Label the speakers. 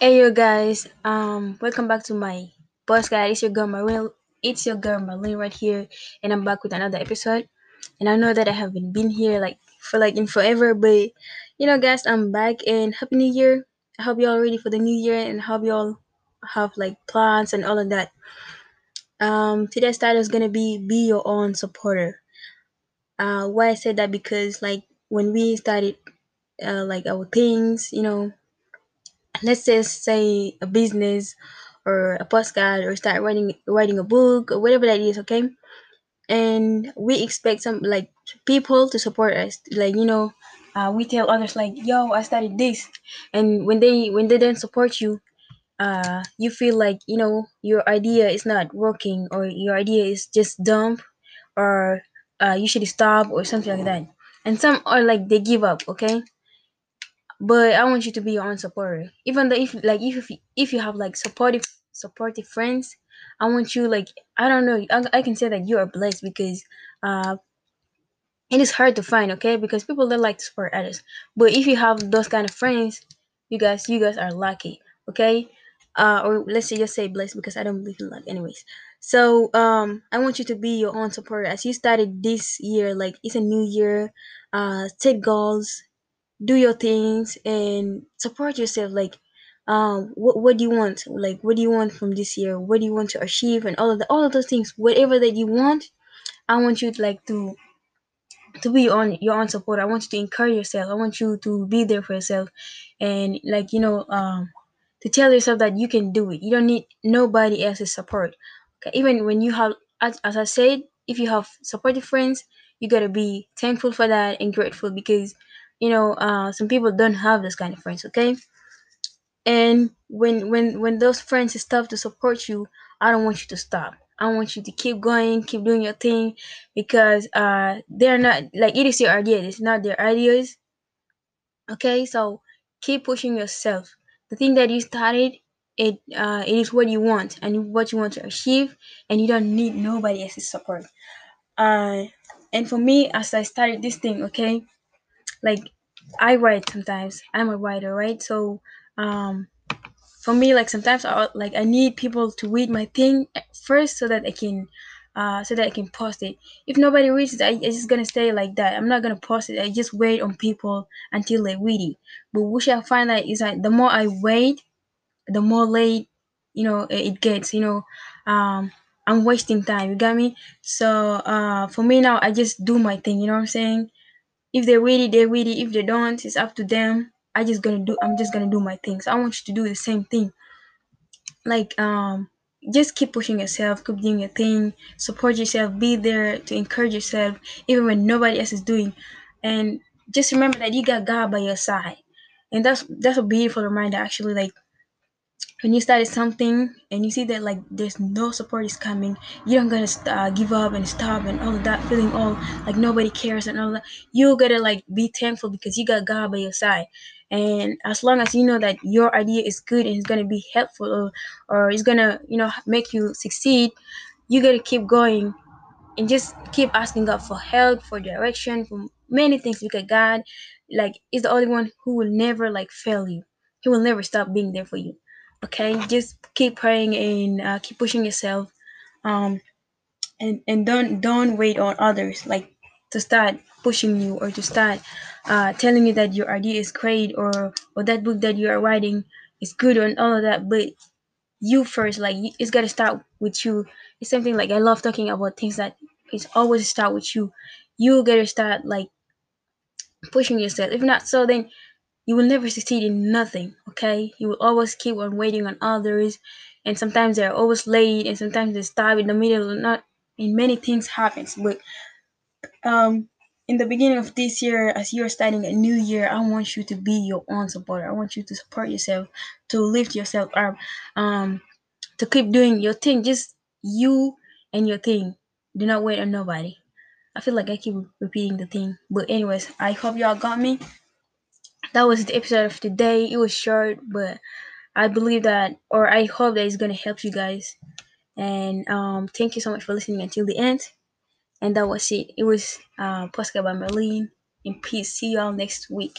Speaker 1: Hey you guys, um, welcome back to my podcast. It's your girl Maril. It's your girl Marlene right here, and I'm back with another episode. And I know that I haven't been here like for like in forever, but you know, guys, I'm back and happy New Year. I hope y'all ready for the new year and hope y'all have like plans and all of that. Um, today's title is gonna be "Be Your Own Supporter." Uh, why I said that because like when we started uh, like our things, you know, let's just say a business or a postcard or start writing writing a book or whatever that is okay? And we expect some like people to support us. Like you know uh, we tell others like yo i started this. And when they when they don't support you uh you feel like you know your idea is not working or your idea is just dumb or uh, you should stop or something like that. And some are like they give up okay but I want you to be your own supporter. Even though if like if if you have like supportive supportive friends, I want you like I don't know. I, I can say that you are blessed because uh it is hard to find okay because people don't like to support others. But if you have those kind of friends, you guys you guys are lucky. Okay, uh or let's say just say blessed because I don't believe in luck anyways. So um I want you to be your own supporter as you started this year. Like it's a new year. Uh, set goals do your things and support yourself like um what, what do you want? Like what do you want from this year? What do you want to achieve? And all of the all of those things whatever that you want i want you to like to to be on your own support. I want you to encourage yourself. I want you to be there for yourself. And like you know um to tell yourself that you can do it. You don't need nobody else's support. Okay even when you have as, as i said if you have supportive friends you got to be thankful for that and grateful because you know uh some people don't have this kind of friends okay? And when when when those friends stop to support you i don't want you to stop. I want you to keep going keep doing your thing because uh they're not like it is your idea it's not their ideas okay? So keep pushing yourself. The thing that you started it uh it is what you want and what you want to achieve and you don't need nobody else's support. Uh and for me as i started this thing okay like i write sometimes i'm a writer right so um for me like sometimes I like I need people to read my thing first so that I can uh so that I can post it. If nobody reads it, I, it's just gonna stay like that. I'm not gonna post it. I just wait on people until they read it. But what I find that is that the more I wait, the more late, you know, it gets. You know, um, I'm wasting time. You got me? So uh, for me now, I just do my thing. You know what I'm saying? If they read it, they read it. If they don't, it's up to them. I just gonna do. I'm just gonna do my things. I want you to do the same thing like um just keep pushing yourself keep doing your thing support yourself be there to encourage yourself even when nobody else is doing and just remember that you got god by your side and that's that's a beautiful reminder actually like when you started something and you see that like there's no support is coming you don't gonna uh, give up and stop and all that feeling all like nobody cares and all that you gotta like be thankful because you got god by your side. And as long as you know that your idea is good and it's gonna be helpful or, or it's gonna you know make you succeed you gotta keep going and just keep asking god for help for direction for many things because god like is the only one who will never like fail you. He will never stop being there for you okay? Just keep praying and uh, keep pushing yourself um and and don't don't wait on others like to start pushing you or to start uh telling you that your idea is great or or that book that you are writing is good and all of that but you first like it's got to start with you. It's something like i love talking about things that it's always start with you. You gotta start like pushing yourself. If not so then you will never succeed in nothing okay? You will always keep on waiting on others and sometimes they're always late and sometimes they stop in the middle. Not and many things happens but um in the beginning of this year as you're starting a new year i want you to be your own supporter. I want you to support yourself to lift yourself up um to keep doing your thing. Just you and your thing. Do not wait on nobody. I feel like i keep repeating the thing. But anyways i hope y'all got me that was the episode of today. It was short, but I believe that, or I hope that it's going to help you guys. And um, thank you so much for listening until the end. And that was it. It was uh, Pascal by Merlin. In peace. See y'all next week.